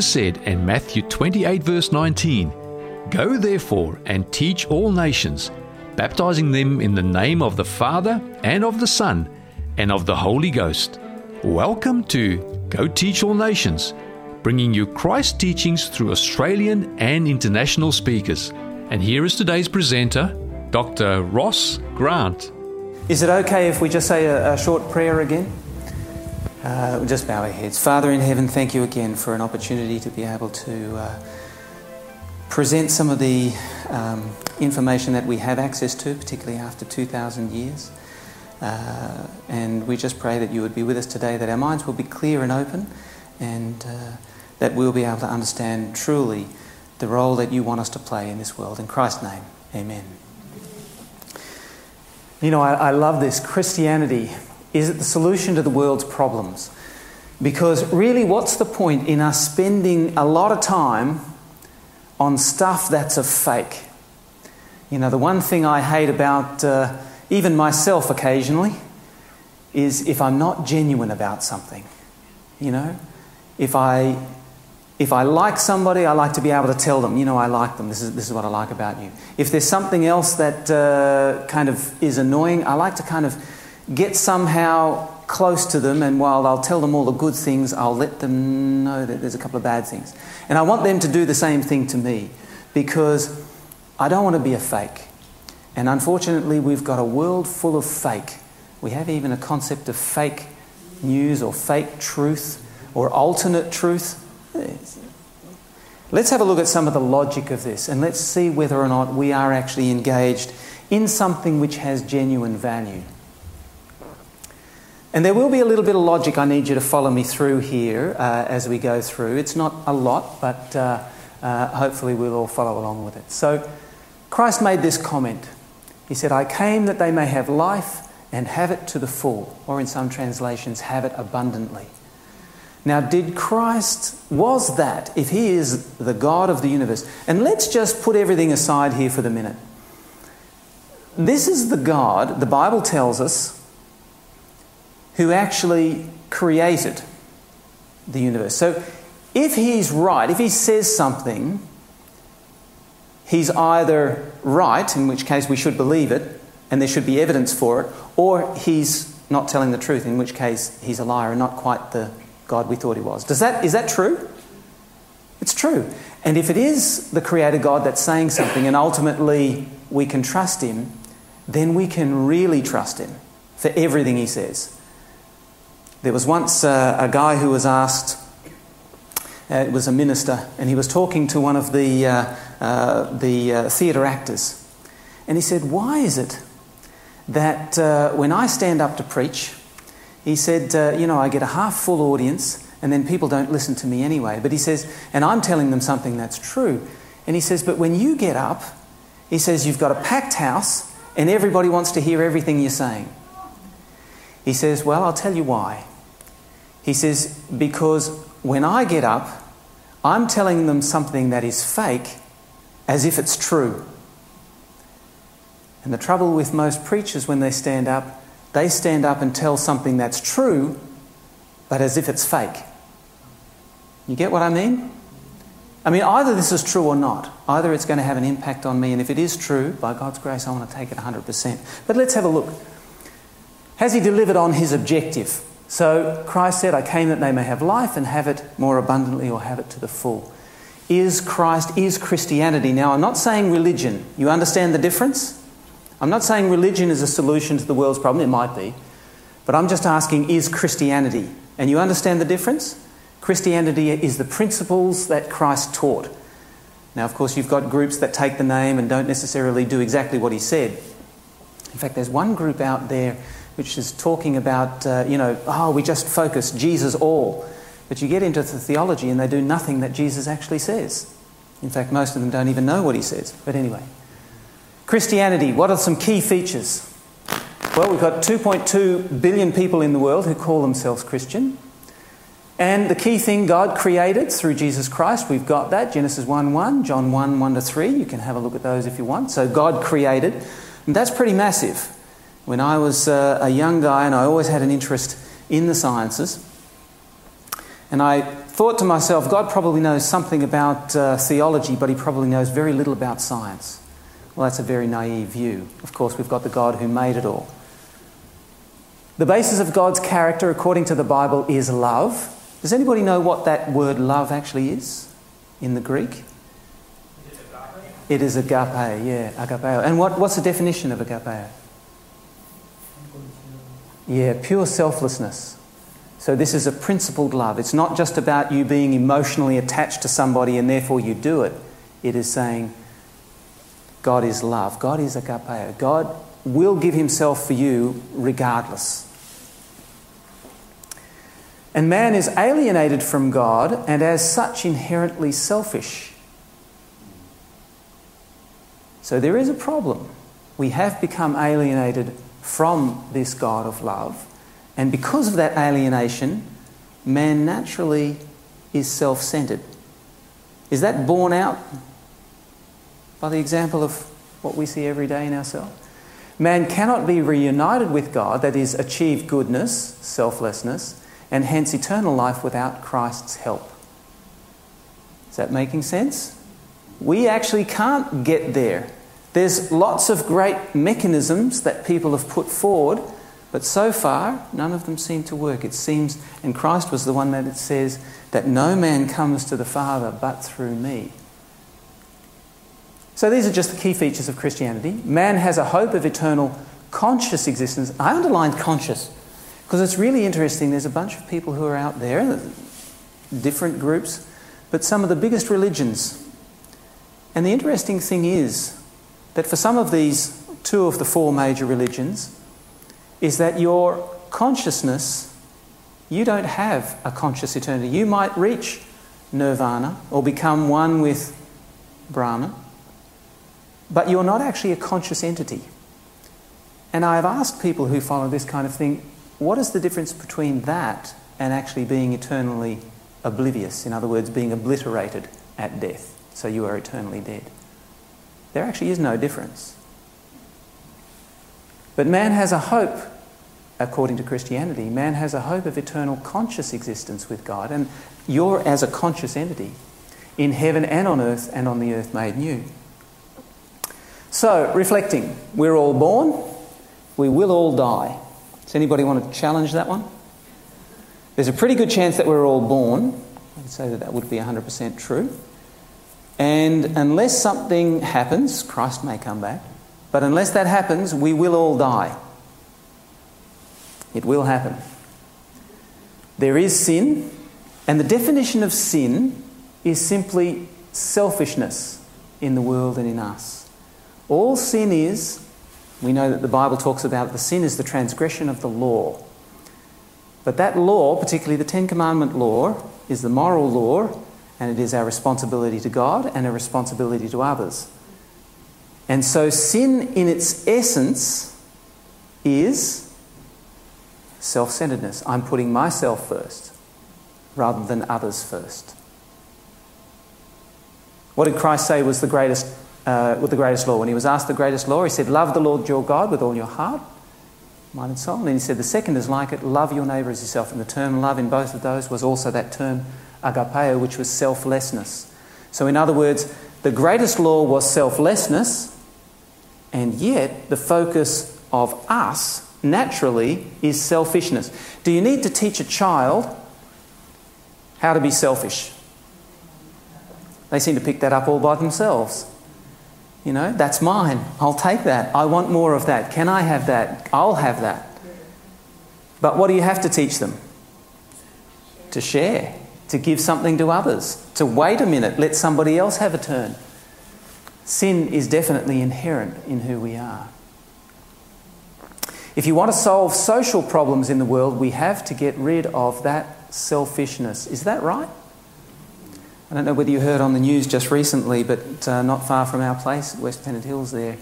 Jesus said in Matthew 28, verse 19, Go therefore and teach all nations, baptizing them in the name of the Father and of the Son and of the Holy Ghost. Welcome to Go Teach All Nations, bringing you Christ teachings through Australian and international speakers. And here is today's presenter, Dr. Ross Grant. Is it okay if we just say a, a short prayer again? Uh, we'll just bow our heads. Father in heaven, thank you again for an opportunity to be able to uh, present some of the um, information that we have access to, particularly after 2,000 years. Uh, and we just pray that you would be with us today, that our minds will be clear and open, and uh, that we'll be able to understand truly the role that you want us to play in this world. In Christ's name, amen. You know, I, I love this. Christianity is it the solution to the world's problems? Because really, what's the point in us spending a lot of time on stuff that's a fake? You know, the one thing I hate about uh, even myself occasionally is if I'm not genuine about something. You know, if I if I like somebody, I like to be able to tell them, you know, I like them. This is, this is what I like about you. If there's something else that uh, kind of is annoying, I like to kind of get somehow close to them, and while I'll tell them all the good things, I'll let them know that there's a couple of bad things. And I want them to do the same thing to me because I don't want to be a fake. And unfortunately, we've got a world full of fake. We have even a concept of fake news or fake truth or alternate truth. Let's have a look at some of the logic of this and let's see whether or not we are actually engaged in something which has genuine value. And there will be a little bit of logic I need you to follow me through here uh, as we go through. It's not a lot, but uh, uh, hopefully we'll all follow along with it. So, Christ made this comment. He said, I came that they may have life and have it to the full, or in some translations, have it abundantly. Now, did Christ, was that, if He is the God of the universe, and let's just put everything aside here for the minute. This is the God, the Bible tells us, who actually created the universe. So if he's right, if he says something, he's either right, in which case we should believe it and there should be evidence for it, or he's not telling the truth, in which case he's a liar and not quite the God we thought he was. Does that, is that true? It's true. And if it is the Creator God that's saying something and ultimately we can trust him, then we can really trust him for everything he says. There was once uh, a guy who was asked, uh, it was a minister, and he was talking to one of the, uh, uh the uh, theatre actors. And he said, Why is it that uh, when I stand up to preach, he said, You know, I get a half full audience, and then people don't listen to me anyway. But he says, And I'm telling them something that's true. And he says, But when you get up, he says, You've got a packed house, and everybody wants to hear everything you're saying. He says, Well, I'll tell you why. He says, Because when I get up, I'm telling them something that is fake as if it's true. And the trouble with most preachers when they stand up, they stand up and tell something that's true, but as if it's fake. You get what I mean? I mean, either this is true or not. Either it's going to have an impact on me, and if it is true, by God's grace, I want to take it 100%. But let's have a look. Has he delivered on his objective? So Christ said, I came that they may have life and have it more abundantly or have it to the full. Is Christ, is Christianity. Now, I'm not saying religion. You understand the difference? I'm not saying religion is a solution to the world's problem. It might be. But I'm just asking, is Christianity? And you understand the difference? Christianity is the principles that Christ taught. Now, of course, you've got groups that take the name and don't necessarily do exactly what he said. In fact, there's one group out there which is talking about, uh, you know, oh, we just focus Jesus all. But you get into the theology and they do nothing that Jesus actually says. In fact, most of them don't even know what he says. But anyway, Christianity, what are some key features? Well, we've got 2.2 billion people in the world who call themselves Christian. And the key thing God created through Jesus Christ, we've got that Genesis 1 1, John 1 1 to 3. You can have a look at those if you want. So God created. And that's pretty massive. When I was uh, a young guy and I always had an interest in the sciences, and I thought to myself, God probably knows something about uh, theology, but he probably knows very little about science. Well, that's a very naive view. Of course, we've got the God who made it all. The basis of God's character, according to the Bible, is love. Does anybody know what that word love actually is in the Greek? It is agape, yeah, agapeo. And what, what's the definition of agapeo? Yeah, pure selflessness. So this is a principled love. It's not just about you being emotionally attached to somebody and therefore you do it. It is saying God is love. God is agapeo. God will give himself for you regardless. And man is alienated from God and as such inherently selfish. So there is a problem. We have become alienated from this God of love. And because of that alienation, man naturally is self centered. Is that borne out by the example of what we see every day in ourselves? Man cannot be reunited with God, that is, achieve goodness, selflessness, and hence eternal life without Christ's help. Is that making sense? We actually can't get there. There's lots of great mechanisms that people have put forward but so far, none of them seem to work. It seems, and Christ was the one that it says, that no man comes to the Father but through me. So these are just the key features of Christianity. Man has a hope of eternal conscious existence. I underlined conscious because it's really interesting. There's a bunch of people who are out there, different groups, but some of the biggest religions. And the interesting thing is that for some of these, two of the four major religions, is that your consciousness, you don't have a conscious eternity. You might reach nirvana or become one with Brahman, but you're not actually a conscious entity. And I've asked people who follow this kind of thing, what is the difference between that and actually being eternally oblivious? In other words, being obliterated at death, so you are eternally dead. There actually is no difference. But man has a hope, according to Christianity, man has a hope of eternal conscious existence with God. And you're as a conscious entity in heaven and on earth and on the earth made new. So, reflecting, we're all born, we will all die. Does anybody want to challenge that one? There's a pretty good chance that we're all born. I'd say that that would be 100% true. And unless something happens, Christ may come back, but unless that happens, we will all die. It will happen. There is sin, and the definition of sin is simply selfishness in the world and in us. All sin is, we know that the Bible talks about the sin is the transgression of the law. But that law, particularly the Ten Commandment law, is the moral law, and it is our responsibility to God and a responsibility to others. And so sin in its essence is self centeredness. I'm putting myself first rather than others first. What did Christ say was the greatest, uh, the greatest law? When he was asked the greatest law, he said, Love the Lord your God with all your heart, mind, and soul. And then he said, The second is like it, love your neighbour as yourself. And the term love in both of those was also that term agapeo, which was selflessness. So, in other words, the greatest law was selflessness, and yet, the focus of us naturally is selfishness. Do you need to teach a child how to be selfish? They seem to pick that up all by themselves. You know, that's mine. I'll take that. I want more of that. Can I have that? I'll have that. But what do you have to teach them? To share, to give something to others, to wait a minute, let somebody else have a turn. Sin is definitely inherent in who we are. If you want to solve social problems in the world, we have to get rid of that selfishness. Is that right? I don't know whether you heard on the news just recently, but uh, not far from our place, West Pennant Hills, there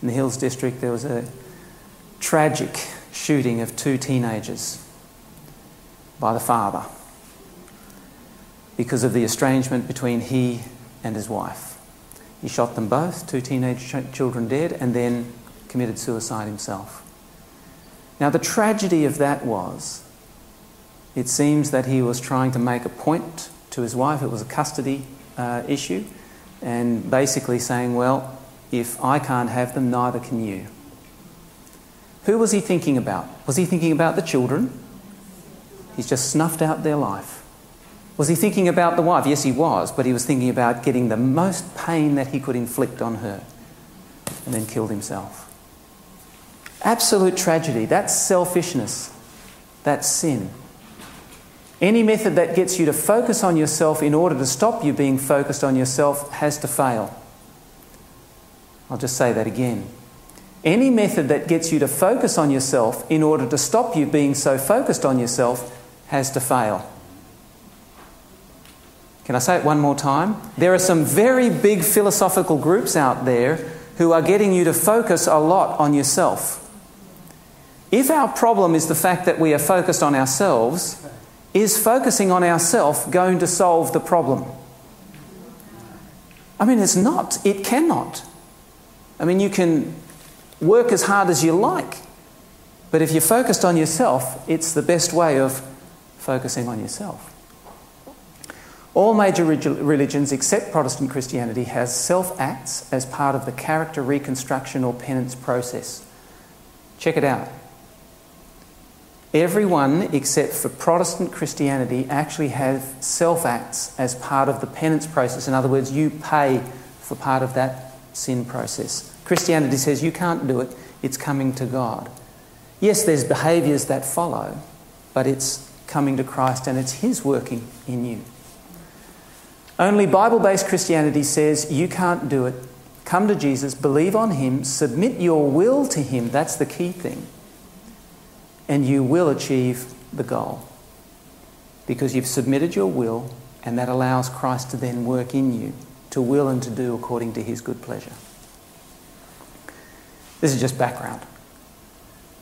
in the Hills District, there was a tragic shooting of two teenagers by the father because of the estrangement between he and his wife. He shot them both, two teenage children dead, and then committed suicide himself. Now, the tragedy of that was it seems that he was trying to make a point to his wife. It was a custody uh, issue, and basically saying, Well, if I can't have them, neither can you. Who was he thinking about? Was he thinking about the children? He's just snuffed out their life. Was he thinking about the wife? Yes, he was, but he was thinking about getting the most pain that he could inflict on her and then killed himself. Absolute tragedy. That's selfishness. That's sin. Any method that gets you to focus on yourself in order to stop you being focused on yourself has to fail. I'll just say that again. Any method that gets you to focus on yourself in order to stop you being so focused on yourself has to fail. Can I say it one more time? There are some very big philosophical groups out there who are getting you to focus a lot on yourself. If our problem is the fact that we are focused on ourselves, is focusing on ourself going to solve the problem? I mean, it's not. It cannot. I mean, you can work as hard as you like, but if you're focused on yourself, it's the best way of focusing on yourself. All major religions except Protestant Christianity has self acts as part of the character reconstruction or penance process. Check it out. Everyone except for Protestant Christianity actually have self acts as part of the penance process. In other words, you pay for part of that sin process. Christianity says you can't do it, it's coming to God. Yes, there's behaviours that follow, but it's coming to Christ and it's His working in you. Only Bible based Christianity says you can't do it. Come to Jesus, believe on Him, submit your will to Him. That's the key thing and you will achieve the goal. Because you've submitted your will, and that allows Christ to then work in you to will and to do according to his good pleasure. This is just background.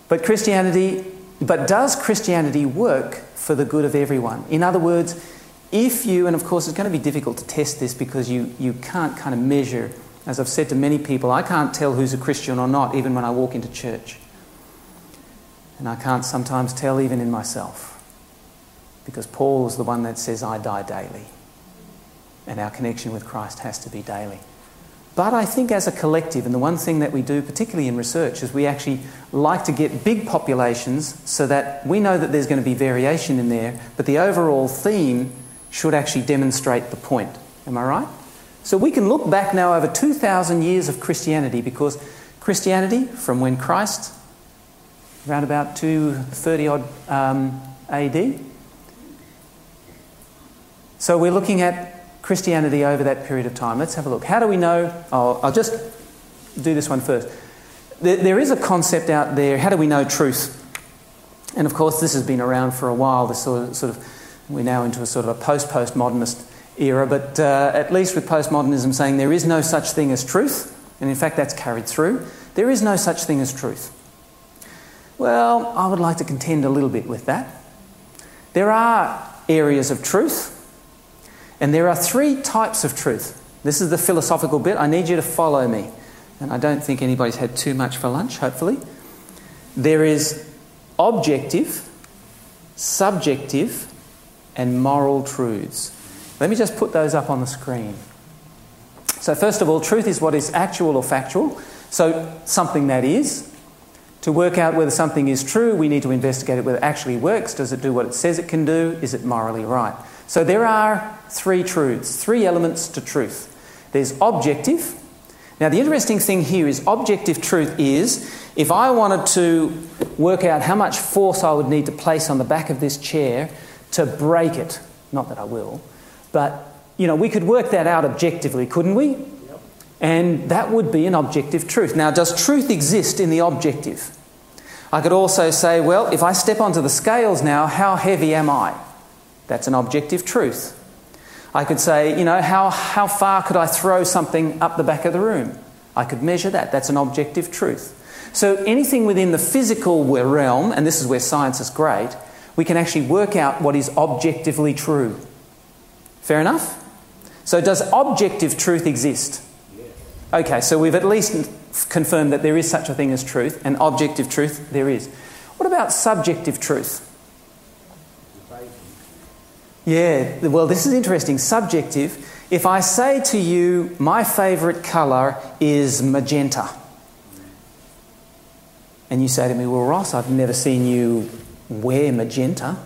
But Christianity, but does Christianity work for the good of everyone? In other words, if you, and of course it's going to be difficult to test this because you, you can't kind of measure, as I've said to many people, I can't tell who's a Christian or not even when I walk into church. And I can't sometimes tell even in myself. Because Paul is the one that says, I die daily. And our connection with Christ has to be daily. But I think as a collective, and the one thing that we do, particularly in research, is we actually like to get big populations so that we know that there's going to be variation in there, but the overall theme should actually demonstrate the point. Am I right? So we can look back now over 2,000 years of Christianity because Christianity, from when Christ around about 230 odd um, AD. So we're looking at Christianity over that period of time. Let's have a look. How do we know? Oh, I'll just do this one first. There, there is a concept out there. How do we know truth? And of course, this has been around for a while. This sort of, sort of we're now into a sort of a post-postmodernist era, but uh, at least with postmodernism saying there is no such thing as truth, and in fact that's carried through. There is no such thing as truth. Well, I would like to contend a little bit with that. There are areas of truth, and there are three types of truth. This is the philosophical bit. I need you to follow me. And I don't think anybody's had too much for lunch, hopefully. There is objective, subjective, and moral truths. Let me just put those up on the screen. So, first of all, truth is what is actual or factual. So, something that is, to work out whether something is true, we need to investigate it whether it actually works. Does it do what it says it can do? Is it morally right? So there are three truths, three elements to truth. There's objective. Now, the interesting thing here is objective truth is if I wanted to work out how much force I would need to place on the back of this chair to break it, not that I will, but you know, we could work that out objectively, couldn't we? And that would be an objective truth. Now, does truth exist in the objective? I could also say, well, if I step onto the scales now, how heavy am I? That's an objective truth. I could say, you know, how, how far could I throw something up the back of the room? I could measure that. That's an objective truth. So anything within the physical realm, and this is where science is great, we can actually work out what is objectively true. Fair enough? So, does objective truth exist? Yes. Okay, so we've at least confirmed that there is such a thing as truth, and objective truth there is. What about subjective truth? Yeah, well, this is interesting. Subjective. If I say to you, my favourite colour is magenta, and you say to me, Well, Ross, I've never seen you wear magenta.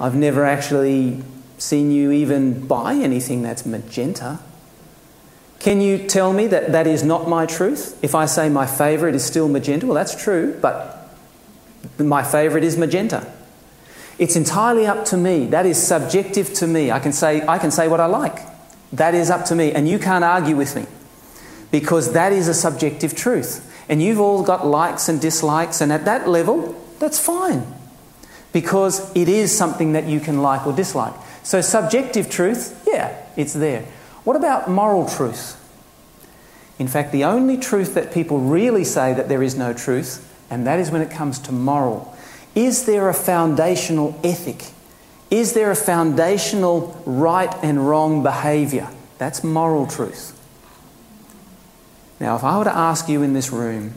I've never actually seen you even buy anything that's magenta. Can you tell me that that is not my truth? If I say my favourite is still magenta, well, that's true, but my favourite is magenta. It's entirely up to me. That is subjective to me. I can say, I can say what I like. That is up to me. And you can't argue with me because that is a subjective truth. And you've all got likes and dislikes, and at that level, that's fine because it is something that you can like or dislike. So, subjective truth, yeah, it's there. What about moral truth? In fact, the only truth that people really say that there is no truth, and that is when it comes to moral. Is there a foundational ethic? Is there a foundational right and wrong behaviour? That's moral truth. Now, if I were to ask you in this room,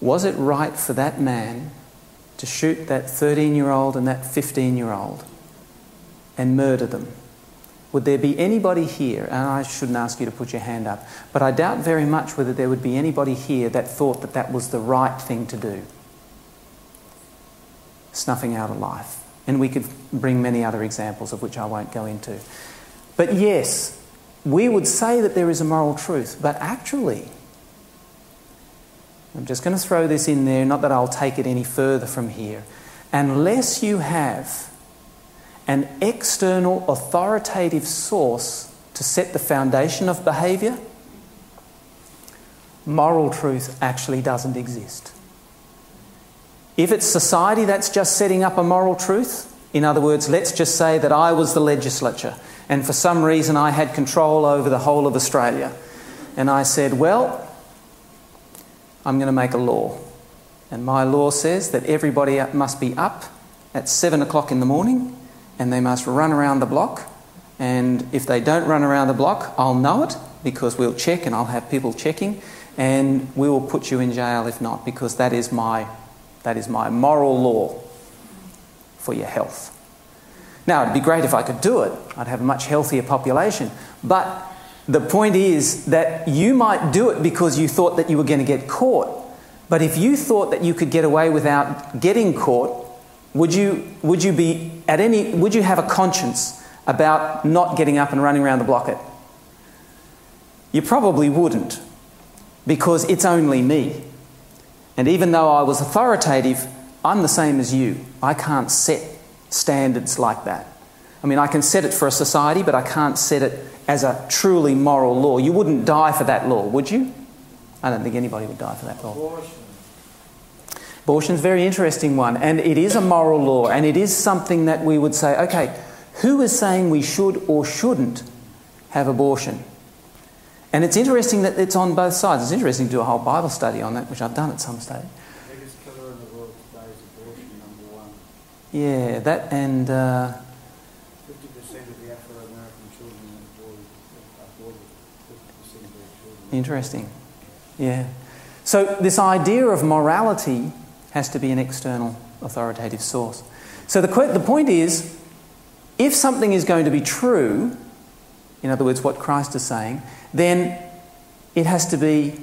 was it right for that man to shoot that 13 year old and that 15 year old and murder them? Would there be anybody here, and I shouldn't ask you to put your hand up, but I doubt very much whether there would be anybody here that thought that that was the right thing to do? Snuffing out a life. And we could bring many other examples of which I won't go into. But yes, we would say that there is a moral truth, but actually, I'm just going to throw this in there, not that I'll take it any further from here. Unless you have an external authoritative source to set the foundation of behaviour, moral truth actually doesn't exist. If it's society that's just setting up a moral truth, in other words, let's just say that I was the legislature and for some reason I had control over the whole of Australia, and I said, well, I'm going to make a law. And my law says that everybody must be up at seven o'clock in the morning and they must run around the block. And if they don't run around the block, I'll know it because we'll check and I'll have people checking and we will put you in jail if not because that is my, that is my moral law for your health. Now, it'd be great if I could do it. I'd have a much healthier population. But the point is that you might do it because you thought that you were going to get caught. But if you thought that you could get away without getting caught, would you, would you be at any would you have a conscience about not getting up and running around the block it? You probably wouldn't, because it's only me. And even though I was authoritative, I'm the same as you. I can't set standards like that. I mean, I can set it for a society, but I can't set it as a truly moral law. You wouldn't die for that law, would you? I don't think anybody would die for that law. Abortion. Abortion's a very interesting one, and it is a moral law, and it is something that we would say, okay, who is saying we should or shouldn't have abortion? And it's interesting that it's on both sides. It's interesting to do a whole Bible study on that, which I've done at some stage. Biggest killer in the world today is abortion, number one. Yeah, that and. Uh, 50% of the Afro American children are aborted, 50% of their children. Interesting. Yeah. So, this idea of morality has to be an external authoritative source. So, the, the point is if something is going to be true, in other words, what Christ is saying, then it has to be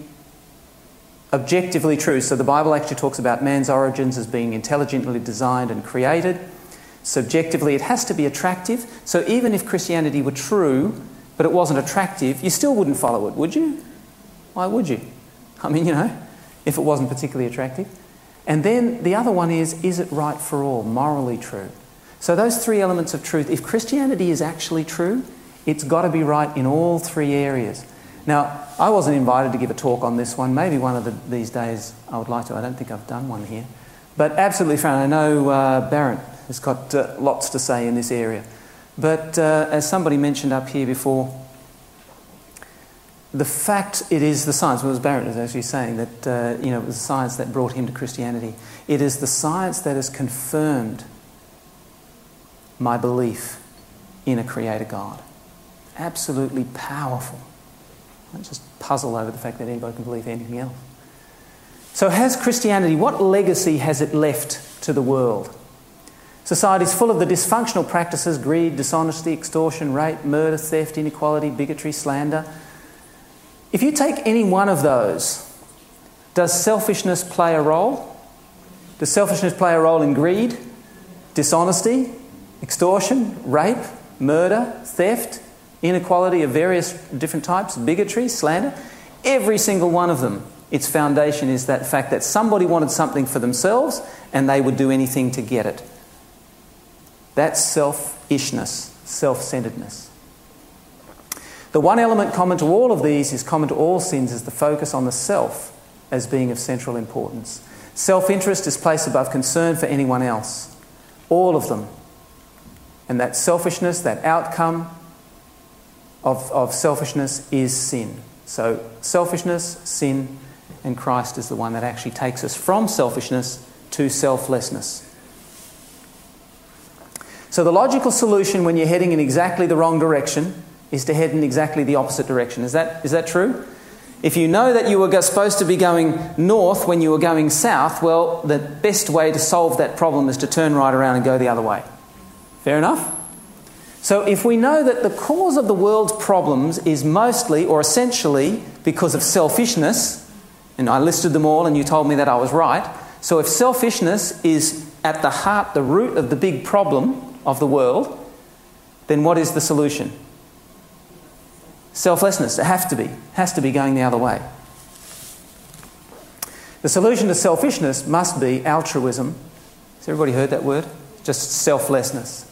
objectively true. So, the Bible actually talks about man's origins as being intelligently designed and created. Subjectively, it has to be attractive. So, even if Christianity were true, but it wasn't attractive, you still wouldn't follow it, would you? Why would you? I mean, you know, if it wasn't particularly attractive. And then the other one is is it right for all, morally true? So, those three elements of truth, if Christianity is actually true, it's got to be right in all three areas. Now, I wasn't invited to give a talk on this one. Maybe one of the, these days I would like to. I don't think I've done one here. But absolutely, Fran, I know uh, Barrett has got uh, lots to say in this area. But uh, as somebody mentioned up here before, the fact it is the science, well, was Barrett was actually saying that uh, you know, it was the science that brought him to Christianity. It is the science that has confirmed my belief in a creator God. Absolutely powerful. I just puzzle over the fact that anybody can believe anything else. So, has Christianity, what legacy has it left to the world? Society's full of the dysfunctional practices greed, dishonesty, extortion, rape, murder, theft, inequality, bigotry, slander. If you take any one of those, does selfishness play a role? Does selfishness play a role in greed, dishonesty, extortion, rape, murder, theft, inequality of various different types, bigotry, slander? Every single one of them, its foundation is that fact that somebody wanted something for themselves and they would do anything to get it. That's selfishness, self centeredness. The one element common to all of these is common to all sins is the focus on the self as being of central importance. Self interest is placed above concern for anyone else. All of them. And that selfishness, that outcome of, of selfishness is sin. So, selfishness, sin, and Christ is the one that actually takes us from selfishness to selflessness. So, the logical solution when you're heading in exactly the wrong direction is to head in exactly the opposite direction. Is that, is that true? If you know that you were supposed to be going north when you were going south, well, the best way to solve that problem is to turn right around and go the other way. Fair enough? So, if we know that the cause of the world's problems is mostly or essentially because of selfishness, and I listed them all and you told me that I was right, so if selfishness is at the heart, the root of the big problem of the world, then what is the solution? Selflessness. It has to be. Has to be going the other way. The solution to selfishness must be altruism. Has everybody heard that word? Just selflessness.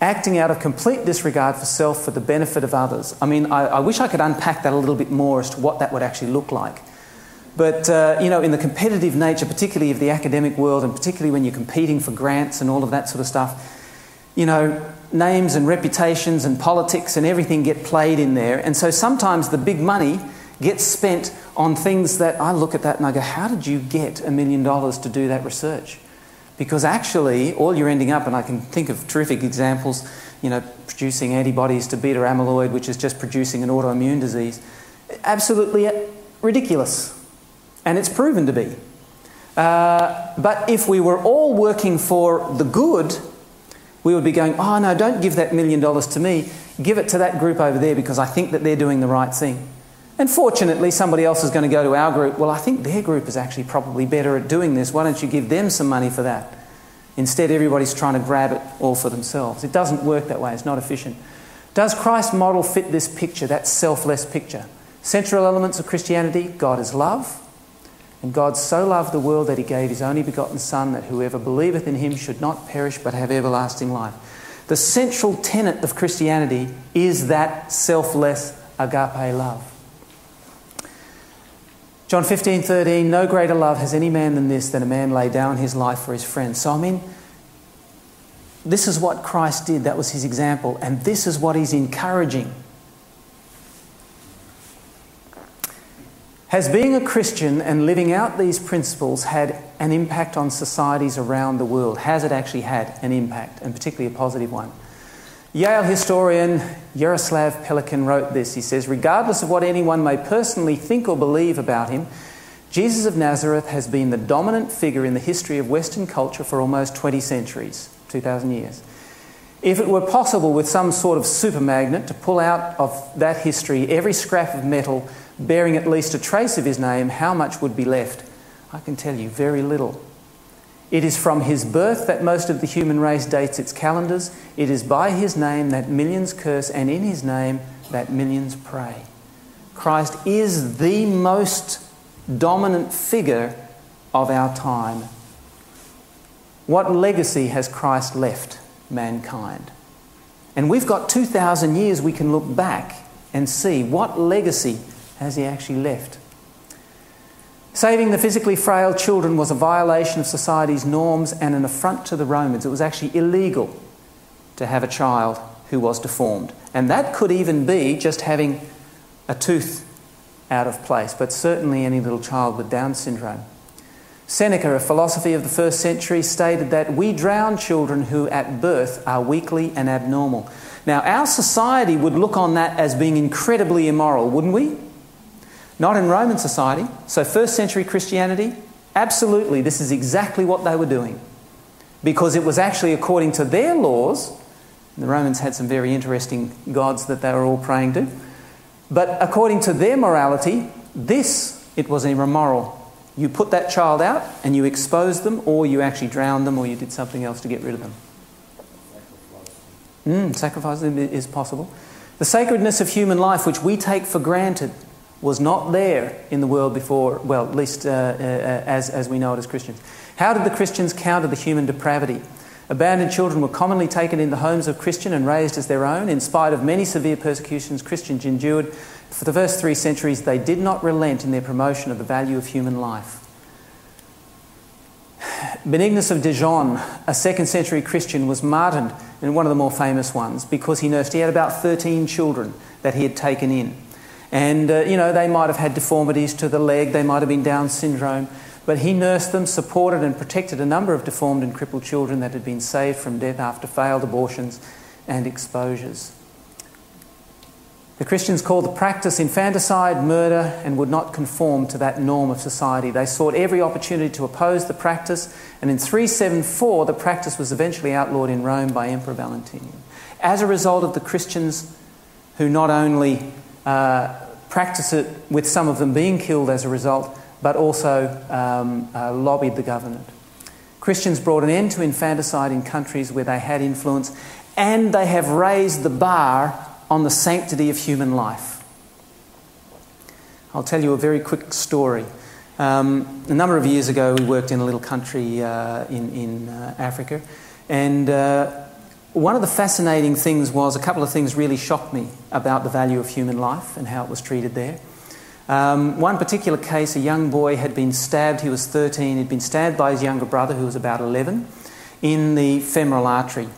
Acting out of complete disregard for self for the benefit of others. I mean, I, I wish I could unpack that a little bit more as to what that would actually look like. But, uh, you know, in the competitive nature, particularly of the academic world, and particularly when you're competing for grants and all of that sort of stuff, you know, names and reputations and politics and everything get played in there. And so sometimes the big money gets spent on things that I look at that and I go, how did you get a million dollars to do that research? Because actually, all you're ending up, and I can think of terrific examples, you know, producing antibodies to beta amyloid, which is just producing an autoimmune disease, absolutely ridiculous. And it's proven to be. Uh, but if we were all working for the good, we would be going, oh no, don't give that million dollars to me, give it to that group over there because I think that they're doing the right thing. And fortunately, somebody else is going to go to our group, well, I think their group is actually probably better at doing this. Why don't you give them some money for that? Instead, everybody's trying to grab it all for themselves. It doesn't work that way, it's not efficient. Does Christ's model fit this picture, that selfless picture? Central elements of Christianity God is love, and God so loved the world that he gave his only begotten Son, that whoever believeth in him should not perish but have everlasting life. The central tenet of Christianity is that selfless agape love. John 15, 13, no greater love has any man than this, that a man lay down his life for his friends. So, I mean, this is what Christ did. That was his example. And this is what he's encouraging Has being a Christian and living out these principles had an impact on societies around the world? Has it actually had an impact, and particularly a positive one? Yale historian Jaroslav Pelikan wrote this. He says, Regardless of what anyone may personally think or believe about him, Jesus of Nazareth has been the dominant figure in the history of Western culture for almost 20 centuries, 2,000 years. If it were possible with some sort of super magnet to pull out of that history every scrap of metal bearing at least a trace of his name, how much would be left? I can tell you very little. It is from his birth that most of the human race dates its calendars. It is by his name that millions curse, and in his name that millions pray. Christ is the most dominant figure of our time. What legacy has Christ left mankind? And we've got 2,000 years we can look back and see what legacy has he actually left? Saving the physically frail children was a violation of society's norms and an affront to the Romans. It was actually illegal to have a child who was deformed. And that could even be just having a tooth out of place, but certainly any little child with Down syndrome. Seneca, a philosopher of the first century, stated that we drown children who at birth are weakly and abnormal. Now, our society would look on that as being incredibly immoral, wouldn't we? Not in Roman society. So, first century Christianity, absolutely, this is exactly what they were doing. because it was actually according to their laws. The Romans had some very interesting gods that they were all praying to. But according to their morality, this, it was immoral. You put that child out and you expose them, or you actually drowned them, or you did something else to get rid of them. Mm, sacrifice is possible. The sacredness of human life, which we take for granted, was not there in the world before, well, at least uh, uh, as, as we know it as Christians. How did the Christians counter the human depravity? Abandoned children were commonly taken in the homes of Christian and raised as their own. In spite of many severe persecutions Christians endured, for the first three centuries, they did not relent in their promotion of the value of human life. Benignus of Dijon, a second century Christian, was martyred in one of the more famous ones because he nursed. He had about 13 children that he had taken in. And, uh, you know, they might have had deformities to the leg, they might have been Down syndrome, but he nursed them, supported and protected a number of deformed and crippled children that had been saved from death after failed abortions and exposures. The Christians called the practice infanticide, murder, and would not conform to that norm of society. They sought every opportunity to oppose the practice, and in 374, the practice was eventually outlawed in Rome by Emperor Valentinian. As a result of the Christians who not only uh, practiced it with some of them being killed as a result, but also um, uh, lobbied the government. Christians brought an end to infanticide in countries where they had influence, and they have raised the bar on the sanctity of human life. I'll tell you a very quick story. Um, a number of years ago, we worked in a little country uh, in, in uh, Africa, and uh, one of the fascinating things was a couple of things really shocked me about the value of human life and how it was treated there. Um, one particular case, a young boy had been stabbed, he was 13, he'd been stabbed by his younger brother, who was about 11, in the femoral artery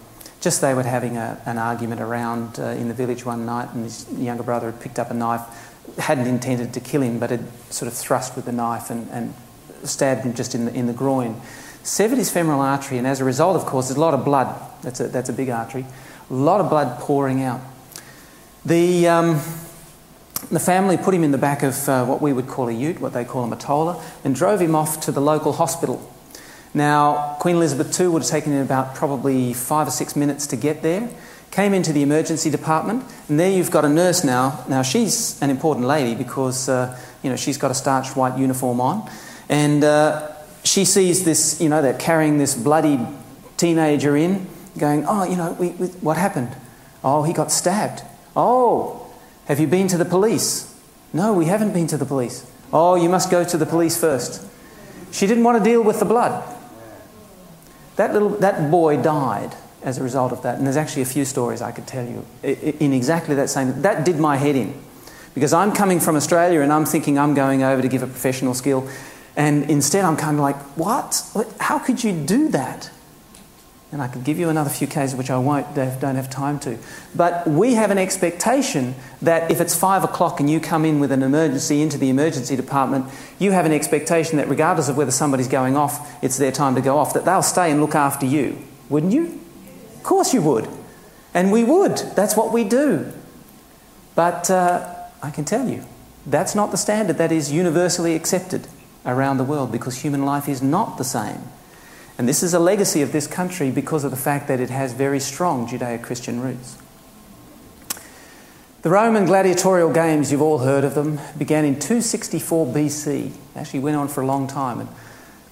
just they were having a, an argument around uh, in the village one night, and his younger brother had picked up a knife, hadn't intended to kill him, but had sort of thrust with the knife and, and stabbed him just in the, in the groin. Severed his femoral artery, and as a result, of course, there's a lot of blood. That's a, that's a big artery. A lot of blood pouring out. The, um, the family put him in the back of uh, what we would call a ute, what they call a matola, and drove him off to the local hospital now, Queen Elizabeth II would have taken about probably five or six minutes to get there. Came into the emergency department, and there you've got a nurse now. Now, she's an important lady because, uh, you know, she's got a starched white uniform on. And uh, she sees this, you know, they're carrying this bloody teenager in, going, oh, you know, we, we, what happened? Oh, he got stabbed. Oh, have you been to the police? No, we haven't been to the police. Oh, you must go to the police first. She didn't want to deal with the blood. That, little, that boy died as a result of that. And there's actually a few stories I could tell you in exactly that same. That did my head in. Because I'm coming from Australia and I'm thinking I'm going over to give a professional skill. And instead, I'm kind of like, what? How could you do that? And I could give you another few cases, which I won't, don't have time to. But we have an expectation that if it's five o'clock and you come in with an emergency into the emergency department, you have an expectation that regardless of whether somebody's going off, it's their time to go off, that they'll stay and look after you. Wouldn't you? Of course you would. And we would. That's what we do. But uh, I can tell you, that's not the standard that is universally accepted around the world because human life is not the same. And this is a legacy of this country because of the fact that it has very strong Judeo Christian roots. The Roman gladiatorial games, you've all heard of them, began in 264 BC. actually went on for a long time. And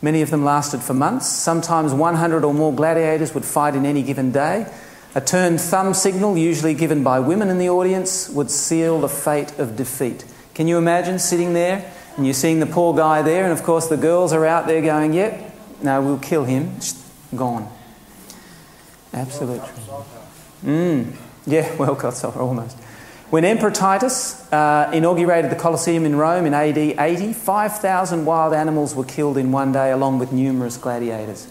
many of them lasted for months. Sometimes 100 or more gladiators would fight in any given day. A turned thumb signal, usually given by women in the audience, would seal the fate of defeat. Can you imagine sitting there and you're seeing the poor guy there, and of course the girls are out there going, Yep, no, we'll kill him. Gone. Absolutely. Mm. Yeah, well cut soccer, almost. When Emperor Titus uh, inaugurated the Colosseum in Rome in AD 80, 5,000 wild animals were killed in one day, along with numerous gladiators.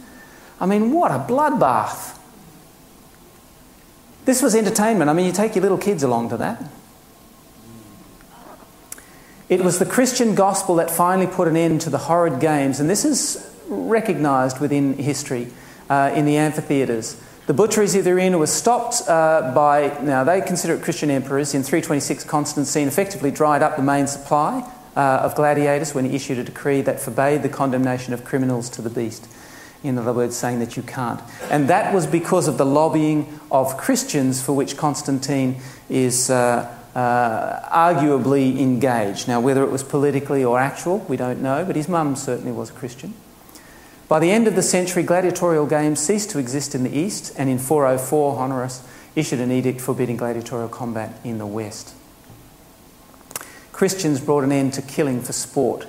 I mean, what a bloodbath! This was entertainment. I mean, you take your little kids along to that. It was the Christian gospel that finally put an end to the horrid games, and this is recognised within history uh, in the amphitheatres. The butcheries of arena was stopped uh, by, now they consider it Christian emperors. In 326, Constantine effectively dried up the main supply uh, of gladiators when he issued a decree that forbade the condemnation of criminals to the beast. In other words, saying that you can't. And that was because of the lobbying of Christians for which Constantine is uh, uh, arguably engaged. Now, whether it was politically or actual, we don't know, but his mum certainly was a Christian. By the end of the century, gladiatorial games ceased to exist in the East, and in 404, Honorius issued an edict forbidding gladiatorial combat in the West. Christians brought an end to killing for sport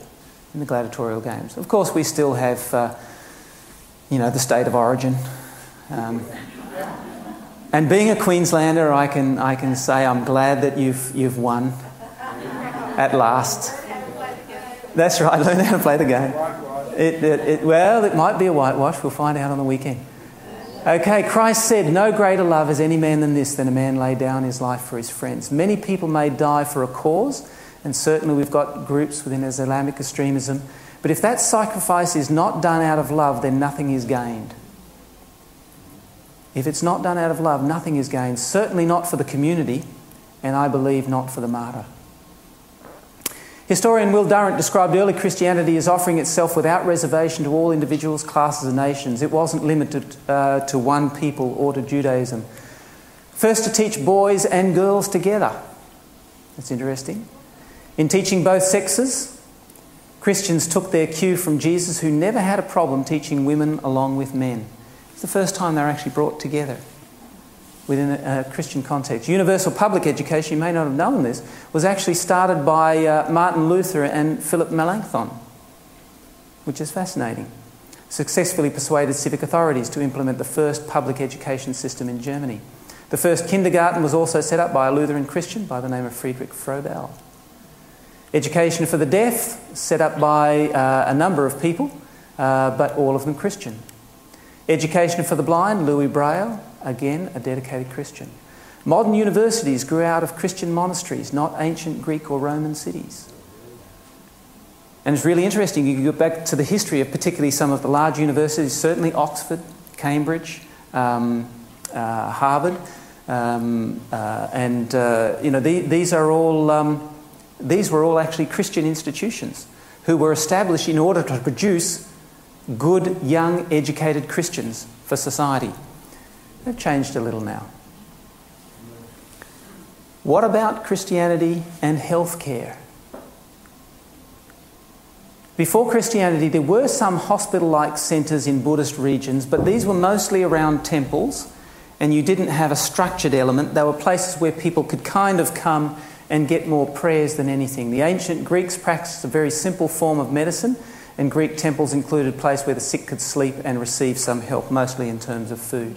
in the gladiatorial games. Of course, we still have, uh, you know, the state of origin. Um, and being a Queenslander, I can, I can say I'm glad that you've, you've won at last. That's right, learn how to play the game. It, it, it, well, it might be a whitewash. We'll find out on the weekend. Okay, Christ said, No greater love has any man than this, than a man lay down his life for his friends. Many people may die for a cause, and certainly we've got groups within Islamic extremism. But if that sacrifice is not done out of love, then nothing is gained. If it's not done out of love, nothing is gained. Certainly not for the community, and I believe not for the martyr. Historian Will Durant described early Christianity as offering itself without reservation to all individuals, classes, and nations. It wasn't limited uh, to one people or to Judaism. First, to teach boys and girls together. That's interesting. In teaching both sexes, Christians took their cue from Jesus, who never had a problem teaching women along with men. It's the first time they were actually brought together within a, a, Christian context. Universal public education, you may not have known this, was actually started by uh, Martin Luther and Philip Melanchthon, which is fascinating. Successfully persuaded civic authorities to implement the first public education system in Germany. The first kindergarten was also set up by a Lutheran Christian by the name of Friedrich Froebel. Education for the deaf, set up by uh, a number of people, uh, but all of them Christian. Education for the blind, Louis Braille, again, a dedicated Christian. Modern universities grew out of Christian monasteries, not ancient Greek or Roman cities. And it's really interesting, you go back to the history of particularly some of the large universities, certainly Oxford, Cambridge, um, uh, Harvard, um, uh, and uh, you know, the, these are all, um, these were all actually Christian institutions who were established in order to produce good, young, educated Christians for society. They've changed a little now. What about Christianity and healthcare? Before Christianity, there were some hospital like centres in Buddhist regions, but these were mostly around temples, and you didn't have a structured element. They were places where people could kind of come and get more prayers than anything. The ancient Greeks practiced a very simple form of medicine, and Greek temples included a place where the sick could sleep and receive some help, mostly in terms of food.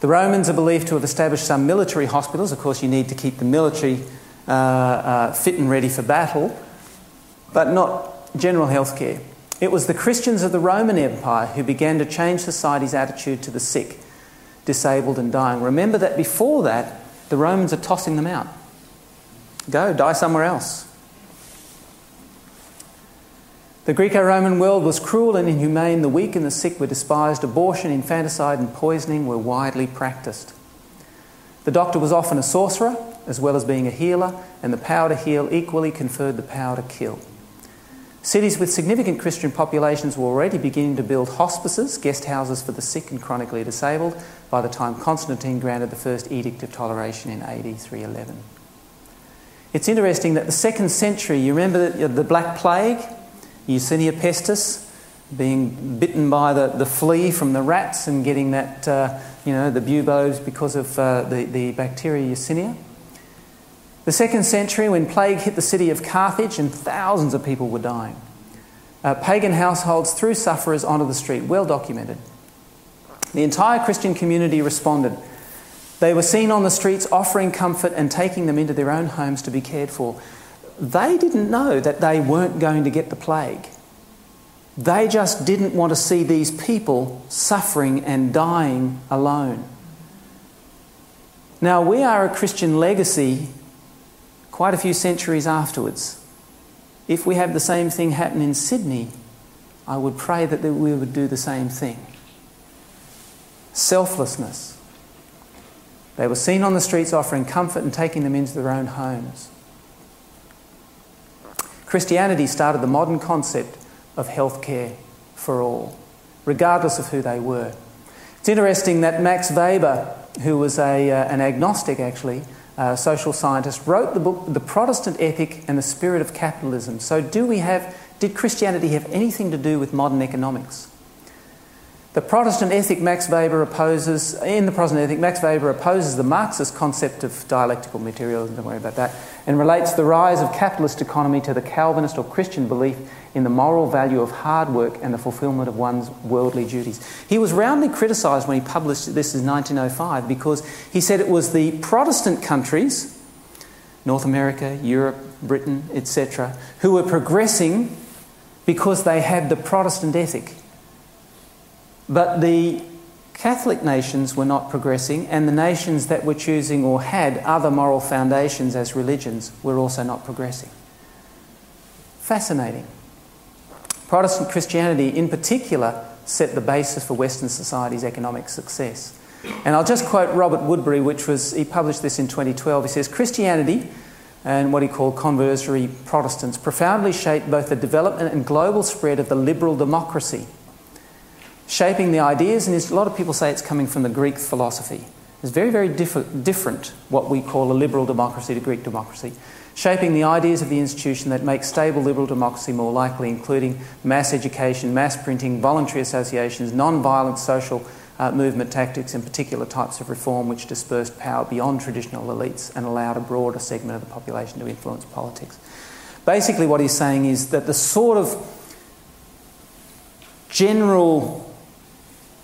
The Romans are believed to have established some military hospitals. Of course, you need to keep the military uh, uh, fit and ready for battle, but not general health care. It was the Christians of the Roman Empire who began to change society's attitude to the sick, disabled, and dying. Remember that before that, the Romans are tossing them out. Go, die somewhere else. The Greco Roman world was cruel and inhumane. The weak and the sick were despised. Abortion, infanticide, and poisoning were widely practiced. The doctor was often a sorcerer, as well as being a healer, and the power to heal equally conferred the power to kill. Cities with significant Christian populations were already beginning to build hospices, guest houses for the sick and chronically disabled, by the time Constantine granted the first Edict of Toleration in AD 311. It's interesting that the second century, you remember the Black Plague? Yersinia pestis, being bitten by the, the flea from the rats and getting that, uh, you know, the buboes because of uh, the, the bacteria Yersinia. The second century, when plague hit the city of Carthage and thousands of people were dying. Uh, pagan households threw sufferers onto the street, well documented. The entire Christian community responded. They were seen on the streets offering comfort and taking them into their own homes to be cared for. They didn't know that they weren't going to get the plague. They just didn't want to see these people suffering and dying alone. Now, we are a Christian legacy quite a few centuries afterwards. If we have the same thing happen in Sydney, I would pray that we would do the same thing. Selflessness. They were seen on the streets offering comfort and taking them into their own homes. Christianity started the modern concept of health care for all. regardless of who they were. It's interesting that Max Weber, who was a, uh, an agnostic actually, uh, social scientist, wrote the book The Protestant Ethic and the Spirit of Capitalism. So, do we have, did Christianity have anything to do with modern economics? The Protestant ethic Max Weber opposes, in the Protestant ethic, Max Weber opposes the Marxist concept of dialectical materialism, don't worry about that, and relates the rise of capitalist economy to the Calvinist or Christian belief in the moral value of hard work and the fulfillment of one's worldly duties. He was roundly criticised when he published this in 1905 because he said it was the Protestant countries, North America, Europe, Britain, etc., who were progressing because they had the Protestant ethic. But the Catholic nations were not progressing, and the nations that were choosing or had other moral foundations as religions were also not progressing. Fascinating. Protestant Christianity, in particular, set the basis for Western society's economic success. And I'll just quote Robert Woodberry, which was, he published this in 2012. He says, Christianity and what he called conversionary Protestants profoundly shaped both the development and global spread of the liberal democracy shaping the ideas, and a lot of people say it's coming from the Greek philosophy. It's very, very diff- different, what we call a liberal democracy to Greek democracy, shaping the ideas of the institution that make stable liberal democracy more likely, including mass education, mass printing, voluntary associations, non violent social uh, movement tactics, and particular types of reform which dispersed power beyond traditional elites and allowed a broader segment of the population to influence politics. Basically, what he's saying is that the sort of general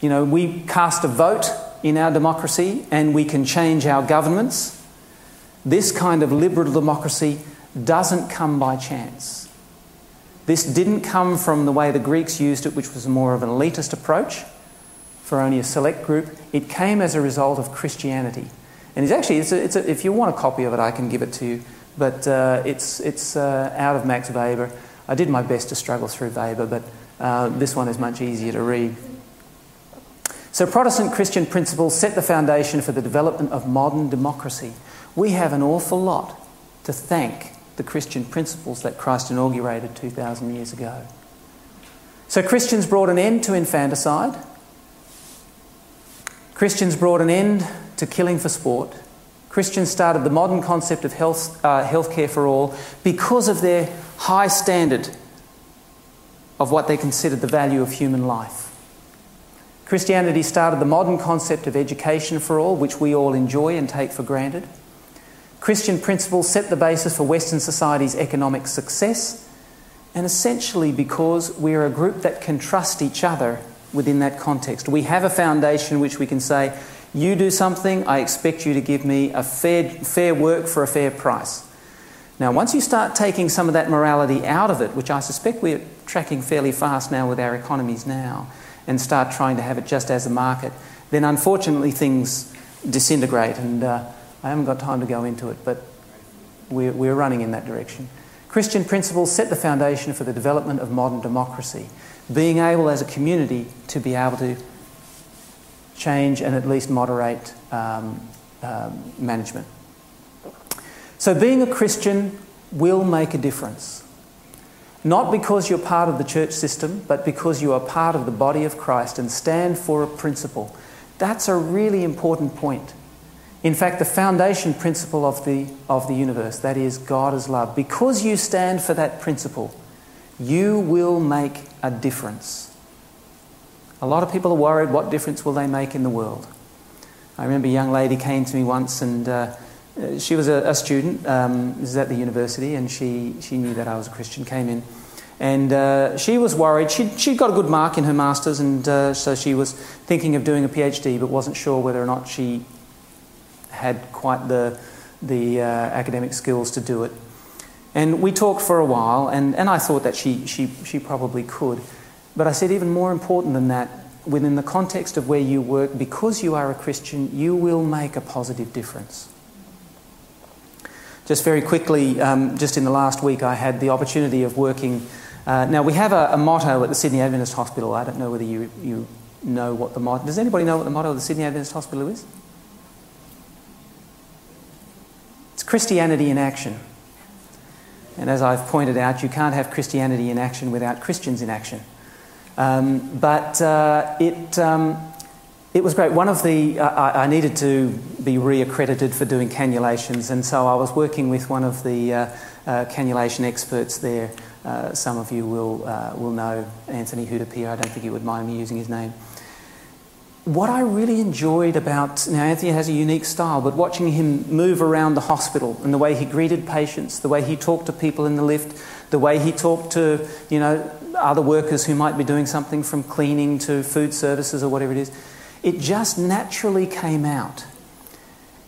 you know, we cast a vote in our democracy and we can change our governments. This kind of liberal democracy doesn't come by chance. This didn't come from the way the Greeks used it, which was more of an elitist approach for only a select group. It came as a result of Christianity. And it's actually, it's a, it's a, if you want a copy of it, I can give it to you. But uh, it's, it's uh, out of Max Weber. I did my best to struggle through Weber, but uh, this one is much easier to read. So, Protestant Christian principles set the foundation for the development of modern democracy. We have an awful lot to thank the Christian principles that Christ inaugurated 2,000 years ago. So, Christians brought an end to infanticide. Christians brought an end to killing for sport. Christians started the modern concept of health, uh, healthcare for all because of their high standard of what they considered the value of human life. Christianity started the modern concept of education for all, which we all enjoy and take for granted. Christian principles set the basis for Western society's economic success, and essentially because we're a group that can trust each other within that context. We have a foundation which we can say, You do something, I expect you to give me a fair, fair work for a fair price. Now, once you start taking some of that morality out of it, which I suspect we're tracking fairly fast now with our economies now, and start trying to have it just as a market, then unfortunately things disintegrate. And uh, I haven't got time to go into it, but we're, we're running in that direction. Christian principles set the foundation for the development of modern democracy, being able as a community to be able to change and at least moderate um, um, management. So, being a Christian will make a difference. Not because you're part of the church system, but because you are part of the body of Christ and stand for a principle. That's a really important point. In fact, the foundation principle of the, of the universe, that is, God is love. Because you stand for that principle, you will make a difference. A lot of people are worried what difference will they make in the world. I remember a young lady came to me once and uh, she was a, a student, um, at the university, and she, she knew that I was a Christian, came in. And uh, she was worried. She'd, she'd got a good mark in her master's, and uh, so she was thinking of doing a PhD, but wasn't sure whether or not she had quite the, the uh, academic skills to do it. And we talked for a while, and, and I thought that she, she, she probably could. But I said, even more important than that, within the context of where you work, because you are a Christian, you will make a positive difference. Just very quickly, um, just in the last week, I had the opportunity of working. Uh, now, we have a, a, motto at the Sydney Adventist Hospital. I don't know whether you, you know what the motto Does anybody know what the motto of the Sydney Adventist Hospital is? It's Christianity in action. And as I've pointed out, you can't have Christianity in action without Christians in action. Um, but uh, it, um, it was great. One of the, uh, I, needed to be reaccredited for doing cannulations, and so I was working with one of the uh, uh, cannulation experts there. Uh, some of you will, uh, will know Anthony Hudapir. I don't think you would mind me using his name. What I really enjoyed about, now Anthony has a unique style, but watching him move around the hospital and the way he greeted patients, the way he talked to people in the lift, the way he talked to, you know, other workers who might be doing something from cleaning to food services or whatever it is, it just naturally came out.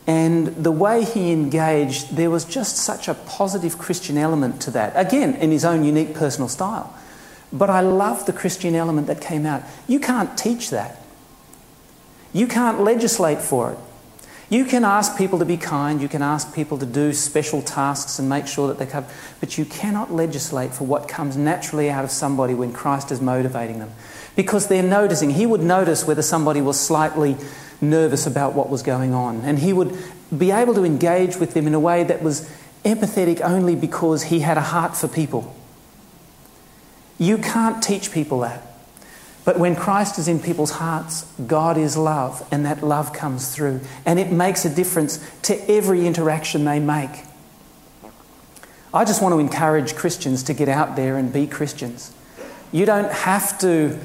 And the way he engaged, there was just such a positive Christian element to that. Again, in his own unique personal style. But I love the Christian element that came out. You can't teach that. You can't legislate for it. You can ask people to be kind, you can ask people to do special tasks and make sure that they cover, but you cannot legislate for what comes naturally out of somebody when Christ is motivating them. Because they're noticing. He would notice whether somebody was slightly nervous about what was going on, and he would be able to engage with them in a way that was empathetic only because he had a heart for people. You can't teach people that. But when Christ is in people's hearts, God is love, and that love comes through. And it makes a difference to every interaction they make. I just want to encourage Christians to get out there and be Christians. You don't have to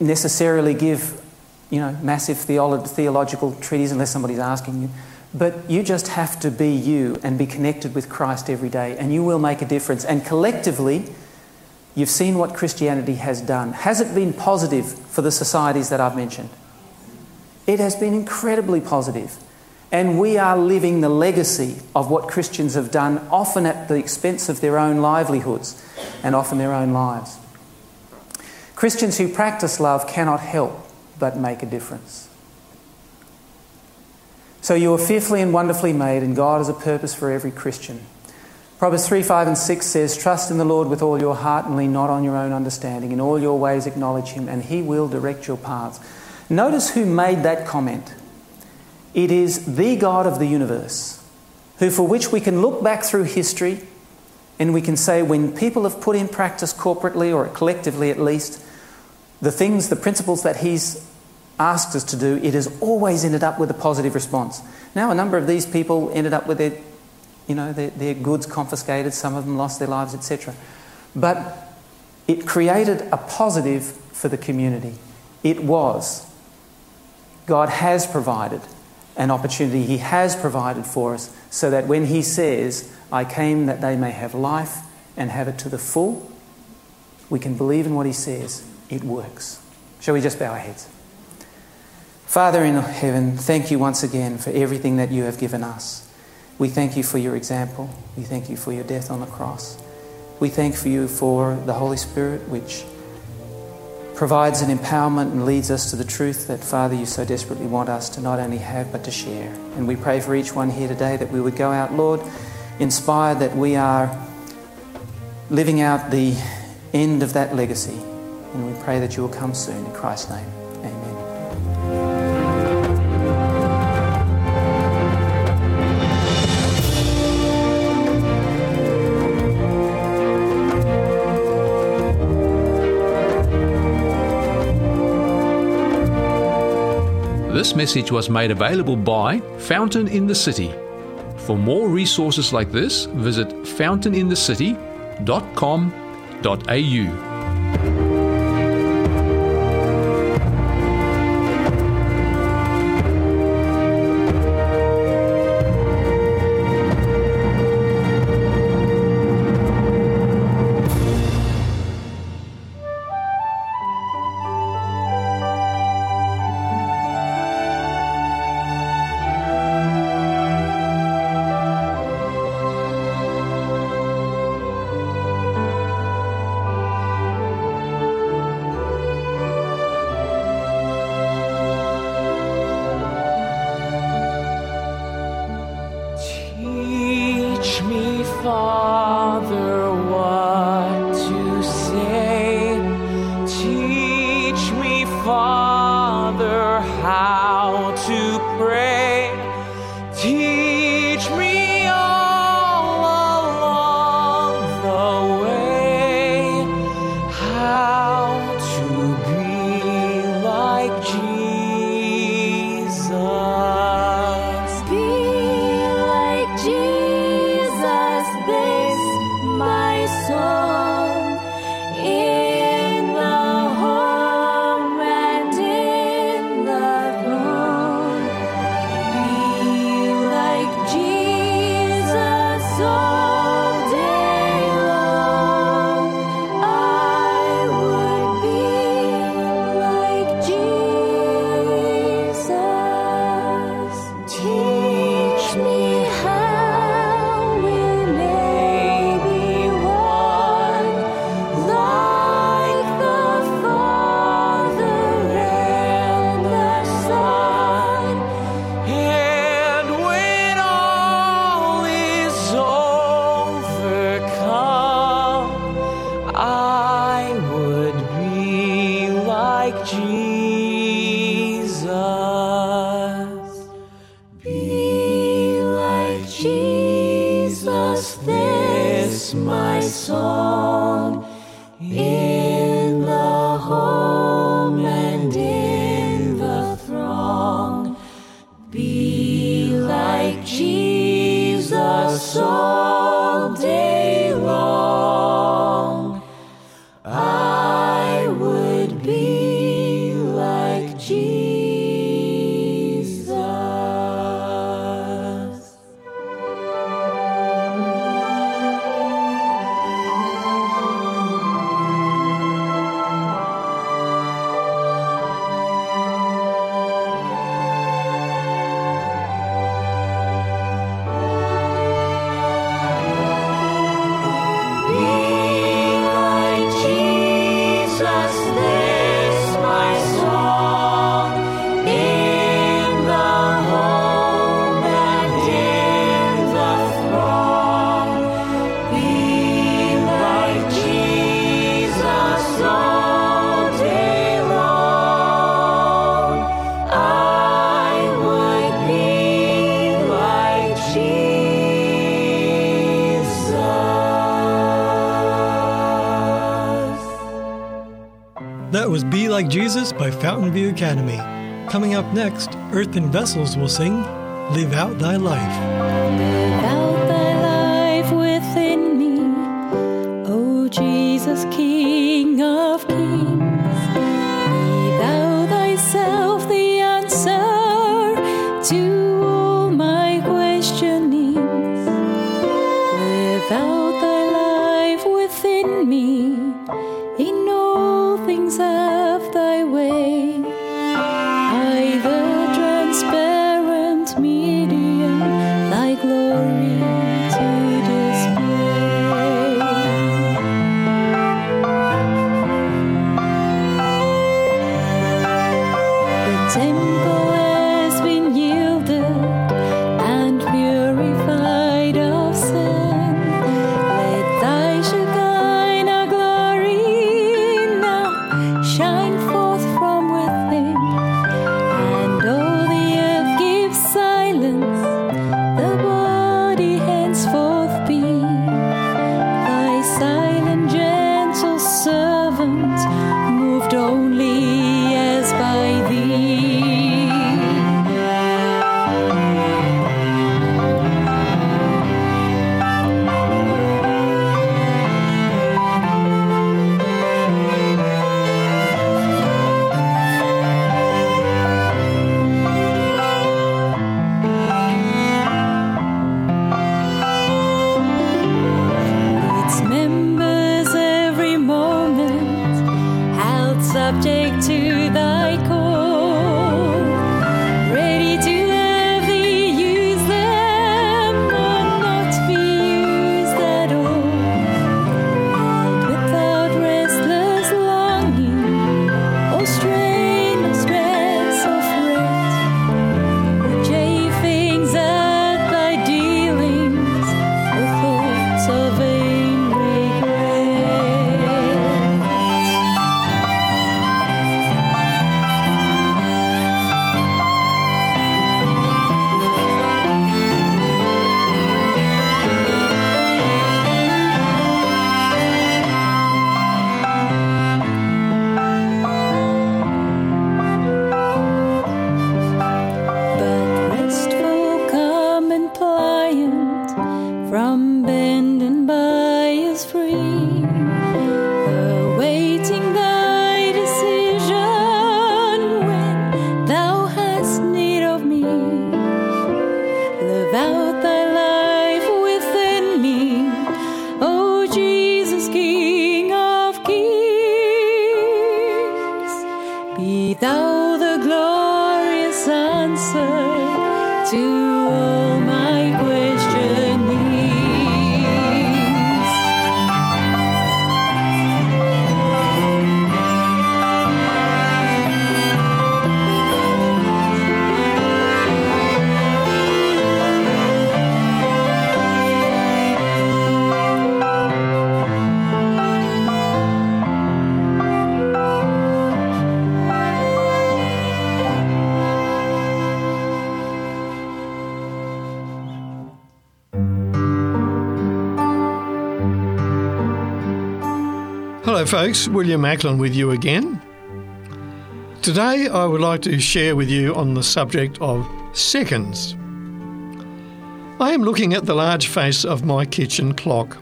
necessarily give, you know, massive theolo- theological treatises unless somebody's asking you. But you just have to be you and be connected with Christ every day, and you will make a difference. And collectively, You've seen what Christianity has done. Has it been positive for the societies that I've mentioned? It has been incredibly positive. And we are living the legacy of what Christians have done, often at the expense of their own livelihoods and often their own lives. Christians who practice love cannot help but make a difference. So you are fearfully and wonderfully made, and God has a purpose for every Christian. Proverbs 3, 5, and 6 says, Trust in the Lord with all your heart and lean not on your own understanding. In all your ways acknowledge him, and he will direct your paths. Notice who made that comment. It is the God of the universe, who for which we can look back through history and we can say when people have put in practice corporately or collectively at least the things, the principles that he's asked us to do, it has always ended up with a positive response. Now, a number of these people ended up with their you know, their, their goods confiscated, some of them lost their lives, etc. But it created a positive for the community. It was. God has provided an opportunity, He has provided for us so that when He says, I came that they may have life and have it to the full, we can believe in what He says. It works. Shall we just bow our heads? Father in heaven, thank you once again for everything that you have given us. We thank you for your example. We thank you for your death on the cross. We thank you for the Holy Spirit, which provides an empowerment and leads us to the truth that, Father, you so desperately want us to not only have but to share. And we pray for each one here today that we would go out, Lord, inspired that we are living out the end of that legacy. And we pray that you will come soon. In Christ's name. Amen. This message was made available by Fountain in the City. For more resources like this, visit fountaininthecity.com.au. Mountain View Academy. Coming up next, Earthen Vessels will sing Live Out Thy Life. Live out thy life within me, O Jesus, King of Kings. Folks. William Macklin with you again. Today, I would like to share with you on the subject of seconds. I am looking at the large face of my kitchen clock,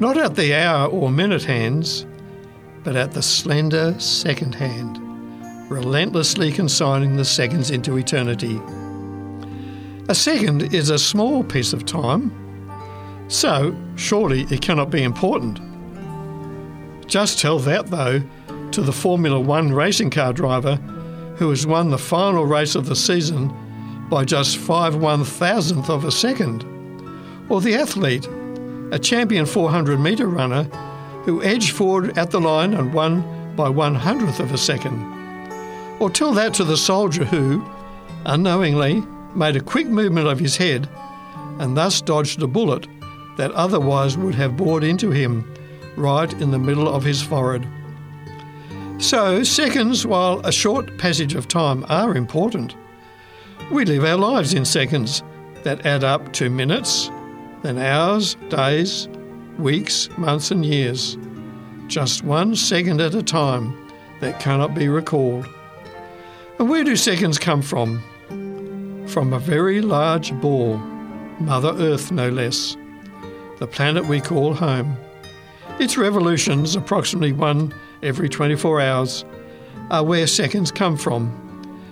not at the hour or minute hands, but at the slender second hand, relentlessly consigning the seconds into eternity. A second is a small piece of time, so surely it cannot be important. Just tell that, though, to the Formula One racing car driver who has won the final race of the season by just five one thousandth of a second, or the athlete, a champion 400 metre runner who edged forward at the line and won by one hundredth of a second. Or tell that to the soldier who, unknowingly, made a quick movement of his head and thus dodged a bullet that otherwise would have bored into him right in the middle of his forehead. So, seconds, while a short passage of time, are important. We live our lives in seconds that add up to minutes, then hours, days, weeks, months, and years. Just one second at a time that cannot be recalled. And where do seconds come from? From a very large ball, Mother Earth no less, the planet we call home. Its revolutions, approximately one every 24 hours, are where seconds come from.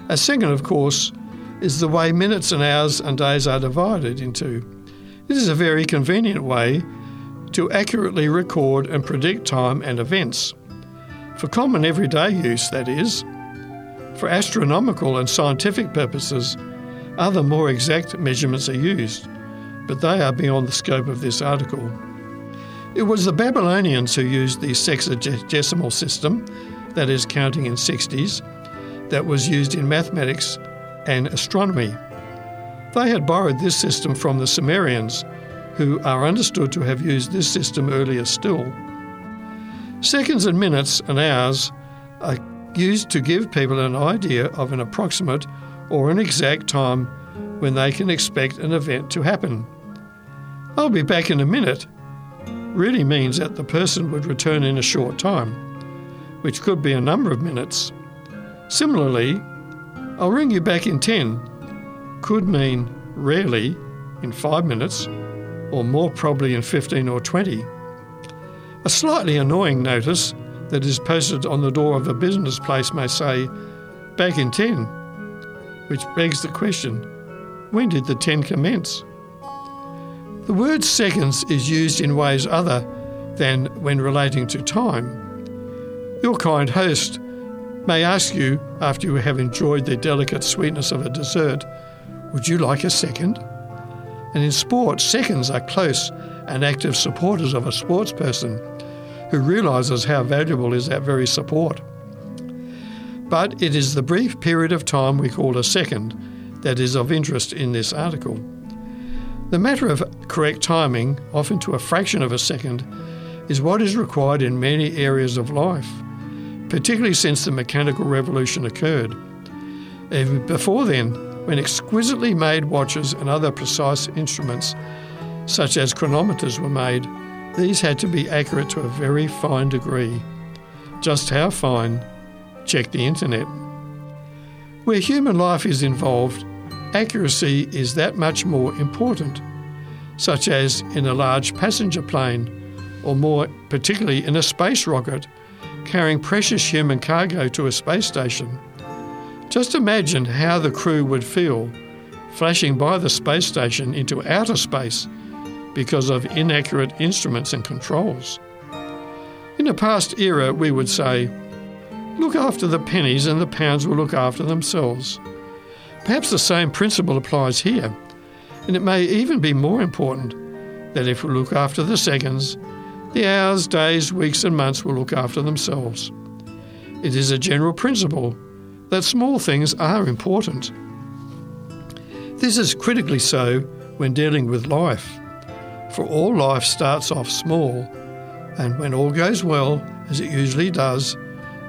A second, of course, is the way minutes and hours and days are divided into. This is a very convenient way to accurately record and predict time and events. For common everyday use, that is. For astronomical and scientific purposes, other more exact measurements are used, but they are beyond the scope of this article. It was the Babylonians who used the sexagesimal system, that is, counting in 60s, that was used in mathematics and astronomy. They had borrowed this system from the Sumerians, who are understood to have used this system earlier still. Seconds and minutes and hours are used to give people an idea of an approximate or an exact time when they can expect an event to happen. I'll be back in a minute really means that the person would return in a short time, which could be a number of minutes. Similarly, I'll ring you back in 10 could mean rarely in 5 minutes, or more probably in 15 or 20. A slightly annoying notice that is posted on the door of a business place may say, back in 10, which begs the question when did the 10 commence? The word seconds is used in ways other than when relating to time. Your kind host may ask you, after you have enjoyed the delicate sweetness of a dessert, Would you like a second? And in sport, seconds are close and active supporters of a sports person who realises how valuable is that very support. But it is the brief period of time we call a second that is of interest in this article. The matter of correct timing, often to a fraction of a second, is what is required in many areas of life, particularly since the mechanical revolution occurred. Even before then, when exquisitely made watches and other precise instruments, such as chronometers, were made, these had to be accurate to a very fine degree. Just how fine? Check the internet. Where human life is involved, accuracy is that much more important, such as in a large passenger plane, or more particularly in a space rocket carrying precious human cargo to a space station. Just imagine how the crew would feel flashing by the space station into outer space because of inaccurate instruments and controls. In a past era, we would say, look after the pennies and the pounds will look after themselves. Perhaps the same principle applies here, and it may even be more important that if we look after the seconds, the hours, days, weeks, and months will look after themselves. It is a general principle that small things are important. This is critically so when dealing with life, for all life starts off small, and when all goes well, as it usually does,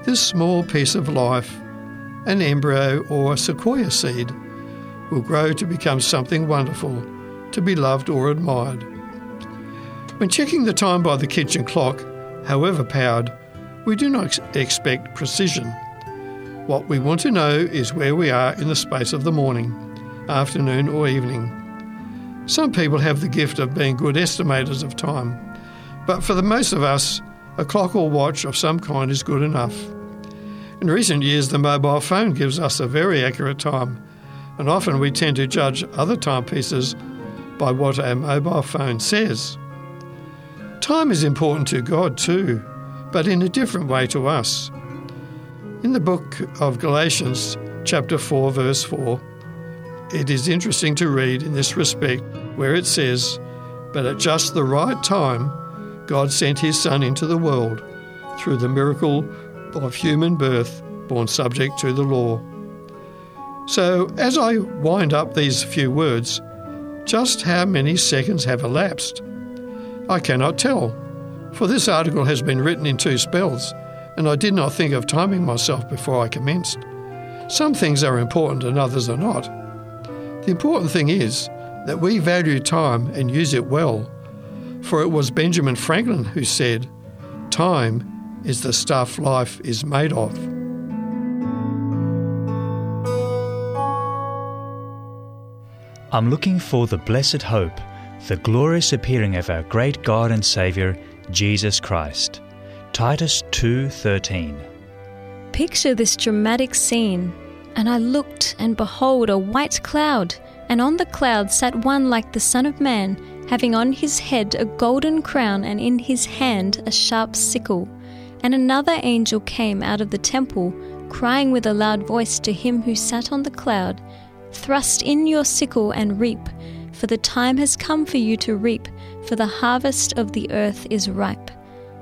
this small piece of life an embryo or sequoia seed will grow to become something wonderful, to be loved or admired. When checking the time by the kitchen clock, however powered, we do not ex- expect precision. What we want to know is where we are in the space of the morning, afternoon, or evening. Some people have the gift of being good estimators of time, but for the most of us, a clock or watch of some kind is good enough. In recent years, the mobile phone gives us a very accurate time, and often we tend to judge other timepieces by what our mobile phone says. Time is important to God too, but in a different way to us. In the book of Galatians, chapter 4, verse 4, it is interesting to read in this respect where it says, But at just the right time, God sent his Son into the world through the miracle of human birth, born subject to the law. So, as I wind up these few words, just how many seconds have elapsed? I cannot tell, for this article has been written in two spells, and I did not think of timing myself before I commenced. Some things are important and others are not. The important thing is that we value time and use it well, for it was Benjamin Franklin who said, Time is the stuff life is made of. I'm looking for the blessed hope, the glorious appearing of our great God and Saviour, Jesus Christ. Titus 2:13. Picture this dramatic scene. And I looked, and behold, a white cloud, and on the cloud sat one like the Son of Man, having on his head a golden crown, and in his hand a sharp sickle. And another angel came out of the temple, crying with a loud voice to him who sat on the cloud, Thrust in your sickle and reap, for the time has come for you to reap, for the harvest of the earth is ripe.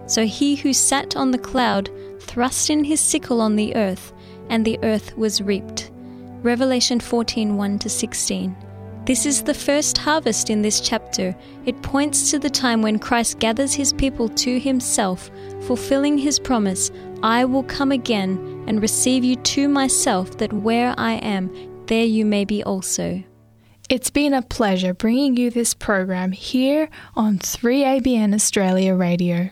So he who sat on the cloud thrust in his sickle on the earth, and the earth was reaped. Revelation 14 1 16. This is the first harvest in this chapter. It points to the time when Christ gathers his people to himself, fulfilling his promise I will come again and receive you to myself, that where I am, there you may be also. It's been a pleasure bringing you this program here on 3ABN Australia Radio.